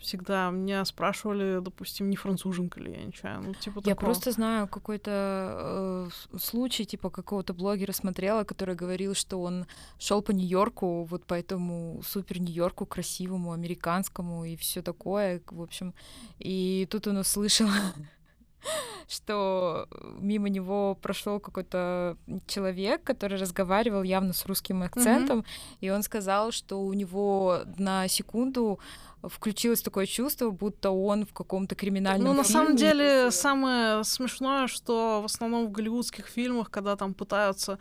всегда меня спрашивали, допустим, не француженка ли я, ничего, ну, типа Я просто знаю какой-то э, случай, типа, какого-то блогера смотрела, который говорил, что он шел по Нью-Йорку, вот по этому супер Нью-Йорку красивому, американскому и все такое, в общем. И тут он услышал что мимо него прошел какой-то человек, который разговаривал явно с русским акцентом, mm-hmm. и он сказал, что у него на секунду включилось такое чувство, будто он в каком-то криминальном Ну, на фильме. самом деле, самое смешное, что в основном в голливудских фильмах, когда там пытаются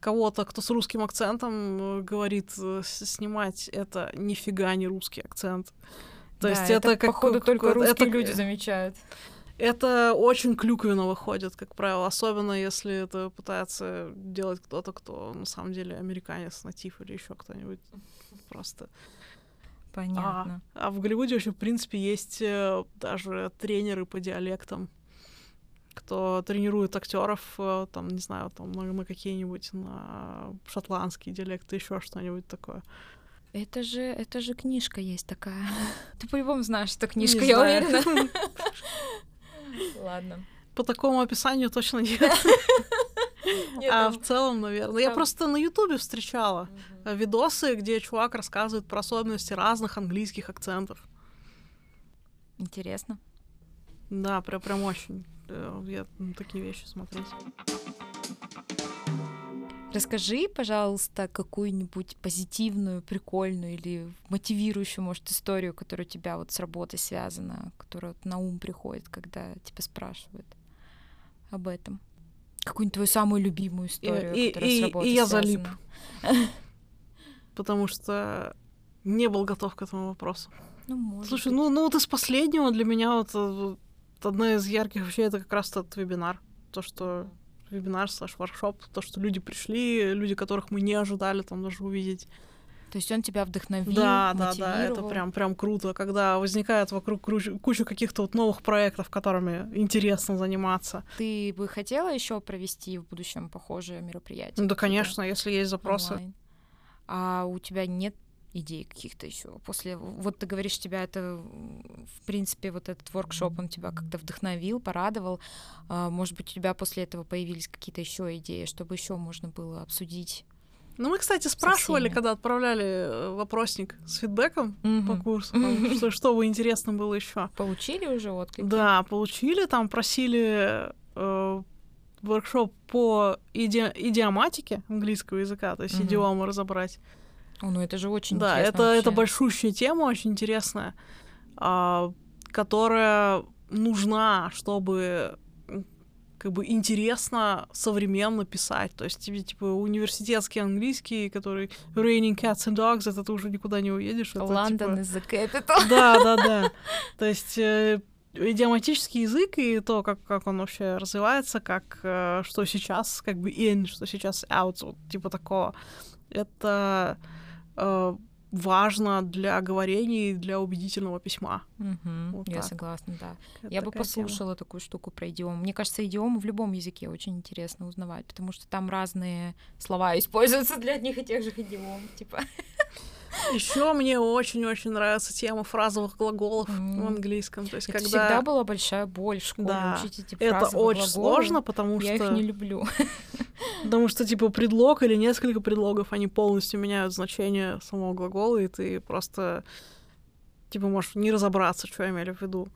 кого-то, кто с русским акцентом э, говорит э, снимать, это нифига не русский акцент. То да, есть это, это как походу только русские это, люди замечают. Это очень клюквенно выходит, как правило, особенно если это пытается делать кто-то, кто на самом деле американец, натив или еще кто-нибудь просто. Понятно. А, а в Голливуде вообще, в принципе, есть э, даже тренеры по диалектам, кто тренирует актеров, э, там, не знаю, там, на, на какие-нибудь на шотландский диалект, еще что-нибудь такое. Это же, это же книжка есть такая. Ты по-любому знаешь, что книжка, я уверена. Ладно. По такому описанию точно нет. а в целом, наверное. Я просто на Ютубе встречала видосы, где чувак рассказывает про особенности разных английских акцентов. Интересно. Да, прям, прям очень. Э, я такие вещи смотреть. Расскажи, пожалуйста, какую-нибудь позитивную, прикольную или мотивирующую, может, историю, которая у тебя вот с работой связана, которая вот на ум приходит, когда тебя спрашивают об этом. Какую-нибудь твою самую любимую историю, и, которая и, с работой И я связана. залип. Потому что не был готов к этому вопросу. Ну, может Слушай, быть. ну, ну вот из последнего для меня вот, вот одна из ярких вещей это как раз тот вебинар. То, что вебинар слэш воркшоп, то, что люди пришли, люди, которых мы не ожидали там даже увидеть. То есть он тебя вдохновил, Да, да, да, это прям, прям круто, когда возникает вокруг кру- куча каких-то вот новых проектов, которыми интересно заниматься. Ты бы хотела еще провести в будущем похожее мероприятие? Ну да, конечно, если есть запросы. онлайн? А у тебя нет идей каких-то еще после вот ты говоришь тебя это в принципе вот этот воркшоп он тебя как-то вдохновил порадовал а, может быть у тебя после этого появились какие-то еще идеи чтобы еще можно было обсудить Ну, мы, кстати, спрашивали, когда отправляли э, вопросник с фидбэком по Мгм. курсу, там, что, что бы интересно было еще. получили уже отклики Да, получили, там просили э, воркшоп по иди- идиоматике английского языка, то есть идиомы разобрать. О, ну это же очень да, интересно это, это вообще. большущая тема, очень интересная, а, которая нужна, чтобы как бы интересно, современно писать. То есть тебе, типа, университетский английский, который raining cats and dogs, это ты уже никуда не уедешь. это, Лондон типа, is the capital Да, да, да. То есть э, идиоматический язык и то, как, как он вообще развивается, как э, что сейчас как бы in, что сейчас out, вот типа такого. Это важно для говорения и для убедительного письма. Мгм, Вот я так. согласна да Это Я бы такая тема. послушала такую штуку про идиому. Мне кажется, идиому в любом языке очень интересно узнавать, потому что там разные слова используются для одних и тех же идиом. Типа. Еще мне очень-очень нравится тема фразовых глаголов Мгм. в английском. То есть, Это когда всегда была большая боль в школе Да. учить эти это фразовые очень глаголы. сложно, потому Я что их не люблю. Потому что, типа, предлог или несколько предлогов, они полностью меняют значение самого глагола, и ты просто, типа, можешь не разобраться, что имели в виду.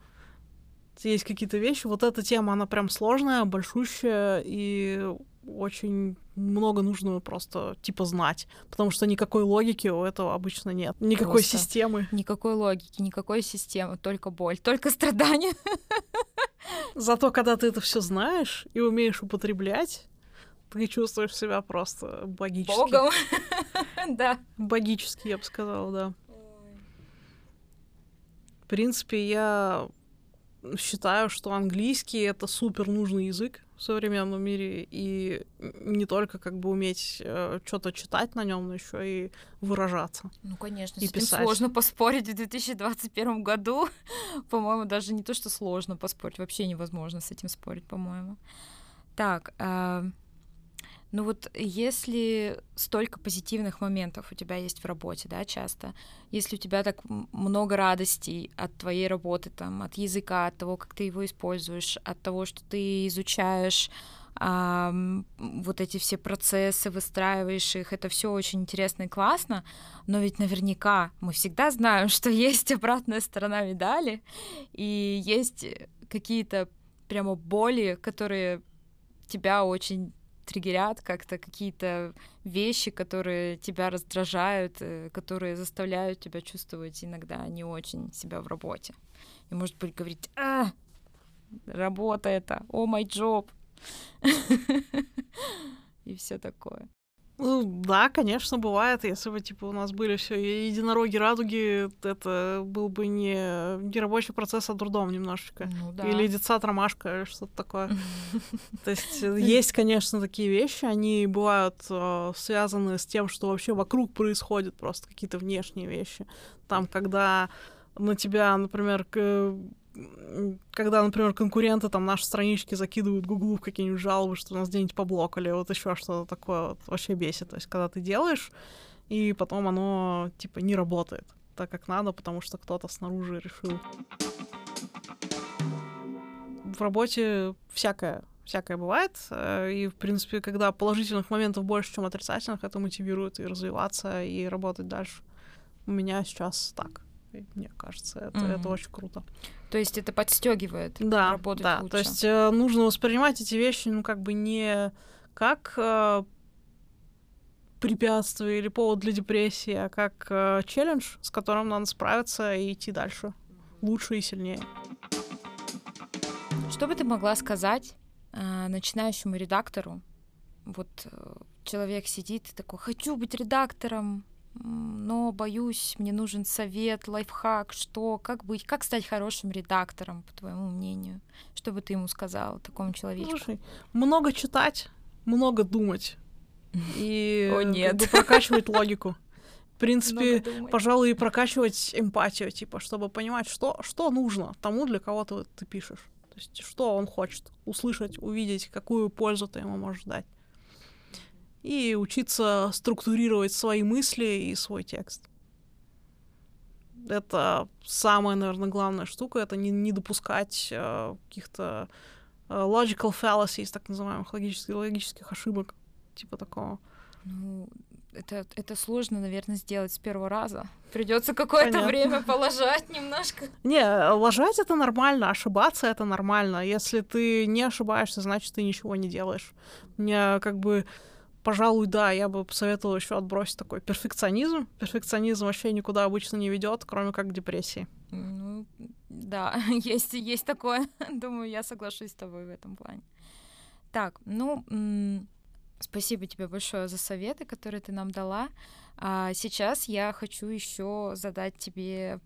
Есть какие-то вещи. Вот эта тема, она прям сложная, большущая, и очень много нужно просто, типа, знать. Потому что никакой логики у этого обычно нет. Никакой Просто. системы. Никакой логики, никакой системы, только боль, только страдания. Зато, когда ты это все знаешь и умеешь употреблять, ты чувствуешь себя просто богически. Богом. Да. Богически, я бы сказала, да. В принципе, я считаю, что английский это супер нужный язык в современном мире, и не только как бы уметь э, что-то читать на нем, но еще и выражаться. Ну, конечно, И с писать. сложно поспорить в 2021 году. По-моему, даже не то, что сложно поспорить, вообще невозможно с этим спорить, по-моему. Так, а, ну вот если столько позитивных моментов у тебя есть в работе, да, часто, если у тебя так много радостей от твоей работы, там, от языка, от того, как ты его используешь, от того, что ты изучаешь ам, вот эти все процессы, выстраиваешь их, это все очень интересно и классно, но ведь наверняка мы всегда знаем, что есть обратная сторона медали, и есть какие-то прямо боли, которые тебя очень триггерят как-то, какие-то вещи, которые тебя раздражают, э, которые заставляют тебя чувствовать иногда не очень себя в работе. И, может быть, говорить, а, работа это, о, май job. И все такое. Ну, да, конечно, бывает. Если бы, типа, у нас были все единороги, радуги, это был бы не, не рабочий процесс, а дурдом немножечко. Ну да. Или детсад ромашка, или что-то такое. То есть э, есть, конечно, такие вещи, они бывают э, связаны с тем, что вообще вокруг происходит, просто какие-то внешние вещи. Там, когда на тебя, например, когда, например, конкуренты там наши странички закидывают Гуглу в какие-нибудь жалобы, что нас где-нибудь поблокали, вот еще что-то такое вот вообще бесит. То есть, когда ты делаешь и потом оно, типа, не работает так, как надо, потому что кто-то снаружи решил. В работе всякое, всякое бывает, э, и, в принципе, когда положительных моментов больше, чем отрицательных, это мотивирует и развиваться, и работать дальше. У меня сейчас так мне кажется, это, mm-hmm. это очень круто. То есть это подстегивает да, работать да. лучше. То есть э, нужно воспринимать эти вещи, ну как бы не как э, препятствие или повод для депрессии, а как э, челлендж, с которым надо справиться и идти дальше лучше и сильнее. Что бы ты могла сказать э, начинающему редактору? Вот э, человек сидит и такой, хочу быть редактором, но боюсь, мне нужен совет, лайфхак, что, как быть, как стать хорошим редактором, по твоему мнению? Что бы ты ему сказала такому человеку? Слушай, много читать, много думать и О, нет. Как бы прокачивать логику. В принципе, пожалуй, и прокачивать эмпатию, типа, чтобы понимать, что, что нужно тому, для кого ты, ты пишешь. То есть, что он хочет услышать, увидеть, какую пользу ты ему можешь дать и учиться структурировать свои мысли и свой текст. Это самая, наверное, главная штука, это не, не допускать э, каких-то э, logical fallacies, так называемых логических, логических ошибок, типа такого. Ну, это, это сложно, наверное, сделать с первого раза. Придется какое-то время положать немножко. Не, ложать это нормально, ошибаться это нормально. Если ты не ошибаешься, значит, ты ничего не делаешь. Мне как бы пожалуй, да, я бы посоветовала еще отбросить такой перфекционизм. Перфекционизм вообще никуда обычно не ведет, кроме как к депрессии. Ну, да, есть, есть такое. Думаю, я соглашусь с тобой в этом плане. Так, ну, спасибо тебе большое за советы, которые ты нам дала. А сейчас я хочу еще задать тебе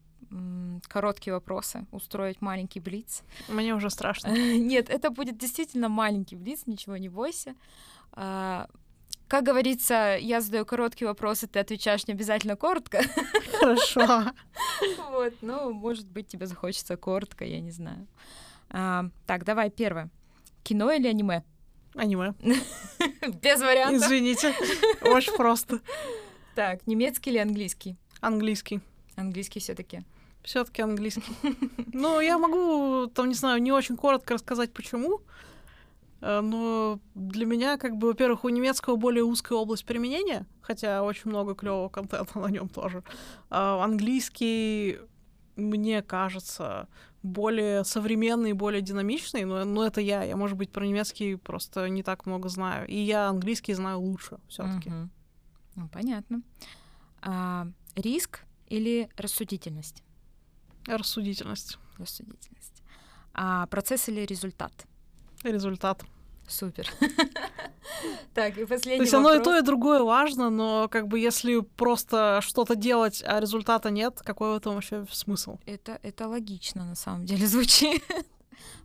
короткие вопросы, устроить маленький блиц. Мне уже страшно. Нет, это будет действительно маленький блиц, ничего не бойся. Как говорится, я задаю короткие вопросы, ты отвечаешь не обязательно коротко. Хорошо. Вот, ну, может быть, тебе захочется коротко, я не знаю. А, так, давай первое. Кино или аниме? Аниме. Без вариантов. Извините, очень просто. Так, немецкий или английский? Английский. Английский все таки все-таки английский. Ну, я могу, там, не знаю, не очень коротко рассказать, почему. Но для меня, как бы, во-первых, у немецкого более узкая область применения, хотя очень много клевого контента на нем тоже. А английский, мне кажется, более современный, более динамичный, но, но это я. Я, может быть, про немецкий просто не так много знаю. И я английский знаю лучше все-таки. Угу. Ну, понятно. А, риск или рассудительность? Рассудительность. Рассудительность. А процесс или результат? Результат. Супер. Так, и последний То есть оно и то, и другое важно, но как бы если просто что-то делать, а результата нет, какой в этом вообще смысл? Это, это логично, на самом деле, звучит.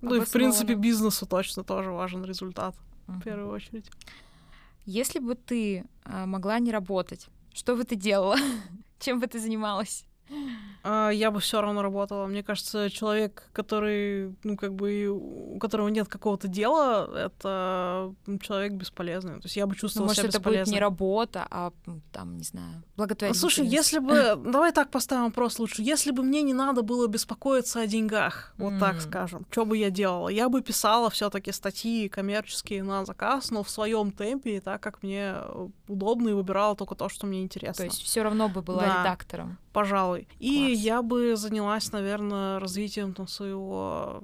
Ну и, в принципе, бизнесу точно тоже важен результат, в первую очередь. Если бы ты а, могла не работать, что бы ты делала? Чем бы ты занималась? А, я бы все равно работала. Мне кажется, человек, который, ну, как бы, у которого нет какого-то дела, это человек бесполезный. То есть я бы чувствовала ну, может, себя это будет не работа, а там, не знаю, благотворительность. Слушай, если бы... Давай так поставим вопрос лучше. Если бы мне не надо было беспокоиться о деньгах, вот mm. так скажем, что бы я делала? Я бы писала все таки статьи коммерческие на заказ, но в своем темпе, и так как мне удобно, и выбирала только то, что мне интересно. То есть все равно бы была да, редактором. Пожалуй. И я бы занялась, наверное, развитием там, своего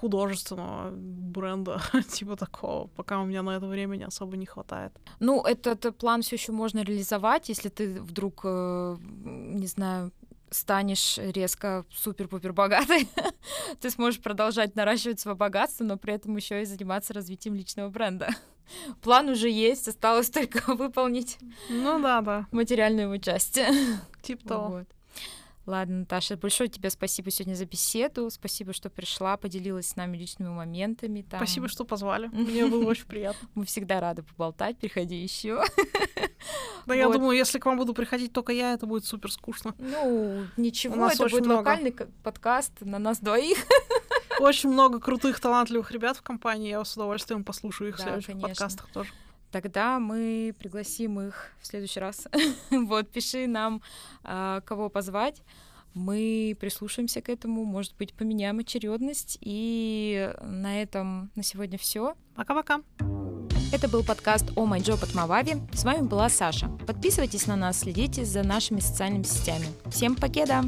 художественного бренда, типа такого, пока у меня на это времени особо не хватает. Ну, этот план все еще можно реализовать, если ты вдруг, э, не знаю, станешь резко супер-пупер богатой, ты сможешь продолжать наращивать свое богатство, но при этом еще и заниматься развитием личного бренда. План уже есть, осталось только выполнить. Ну да, да. Материальную его часть. Типа того. Вот. Ладно, Наташа, большое тебе спасибо сегодня за беседу. Спасибо, что пришла, поделилась с нами личными моментами. Там... Спасибо, что позвали. Мне было очень приятно. Мы всегда рады поболтать. Приходи еще. Да, я думаю, если к вам буду приходить только я, это будет супер скучно. Ну, ничего, это будет локальный подкаст на нас двоих. Очень много крутых, талантливых ребят в компании. Я с удовольствием послушаю их в следующих подкастах тоже. Тогда мы пригласим их в следующий раз. вот, пиши нам, а, кого позвать. Мы прислушаемся к этому, может быть, поменяем очередность. И на этом на сегодня все. Пока-пока. Это был подкаст «О май джоб» от Мавави. С вами была Саша. Подписывайтесь на нас, следите за нашими социальными сетями. Всем покеда!